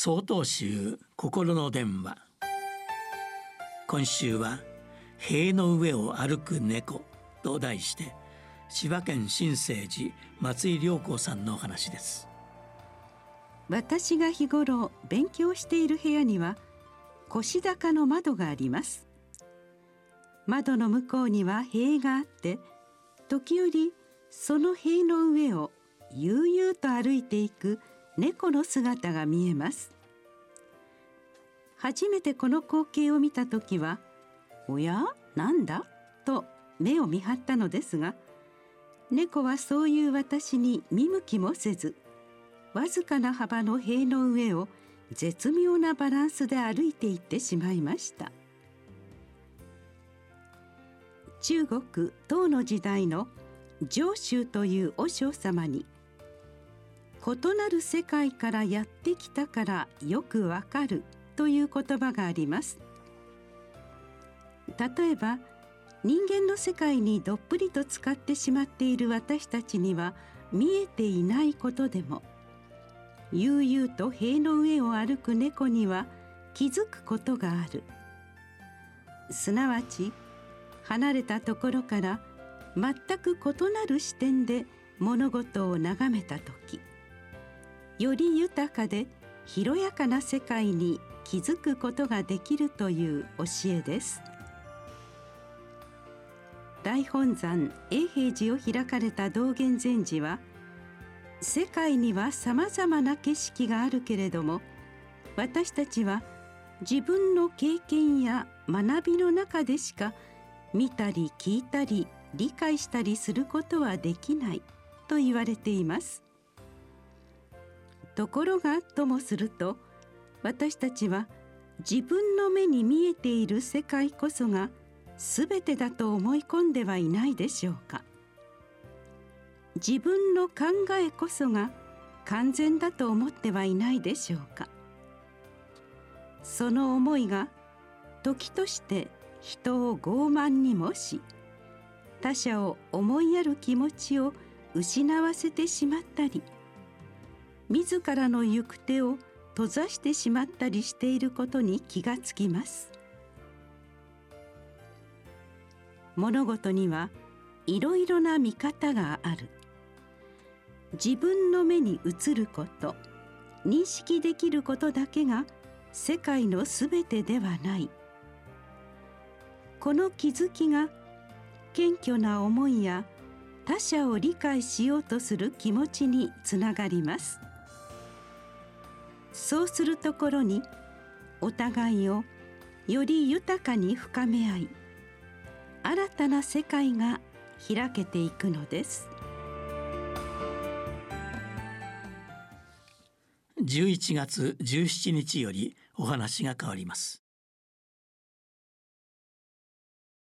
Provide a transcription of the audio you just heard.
総統集心の電話。今週は塀の上を歩く猫と題して千葉県新生寺松井良子さんのお話です。私が日頃勉強している部屋には腰高の窓があります。窓の向こうには塀があって時折その塀の上を悠々と歩いていく猫の姿が見えます初めてこの光景を見た時は「おやなんだ?」と目を見張ったのですが猫はそういう私に見向きもせずわずかな幅の塀の上を絶妙なバランスで歩いていってしまいました中国唐の時代の上州という和尚様に異なる世界からやってきたからよくわかるという言葉があります。例えば人間の世界にどっぷりと使ってしまっている私たちには見えていないことでも悠々と塀の上を歩く猫には気づくことがある。すなわち離れたところから全く異なる視点で物事を眺めた時。より豊かで広やかな世界に気づくことができるという教えです。大本山永平寺を開かれた道元禅師は世界にはさまざまな景色があるけれども私たちは自分の経験や学びの中でしか見たり聞いたり理解したりすることはできないと言われています。ところがともすると私たちは自分の目に見えている世界こそが全てだと思い込んではいないでしょうか。自分の考えこそが完全だと思ってはいないでしょうか。その思いが時として人を傲慢にもし他者を思いやる気持ちを失わせてしまったり自らの行く手を閉ざしてしまったりしていることに気がつきます。物事にはいろいろな見方がある。自分の目に映ること認識できることだけが世界のすべてではない。この気づきが謙虚な思いや他者を理解しようとする気持ちにつながります。そうするところにお互いをより豊かに深め合い新たな世界が開けていくのです。11月17日よりお話が変わります。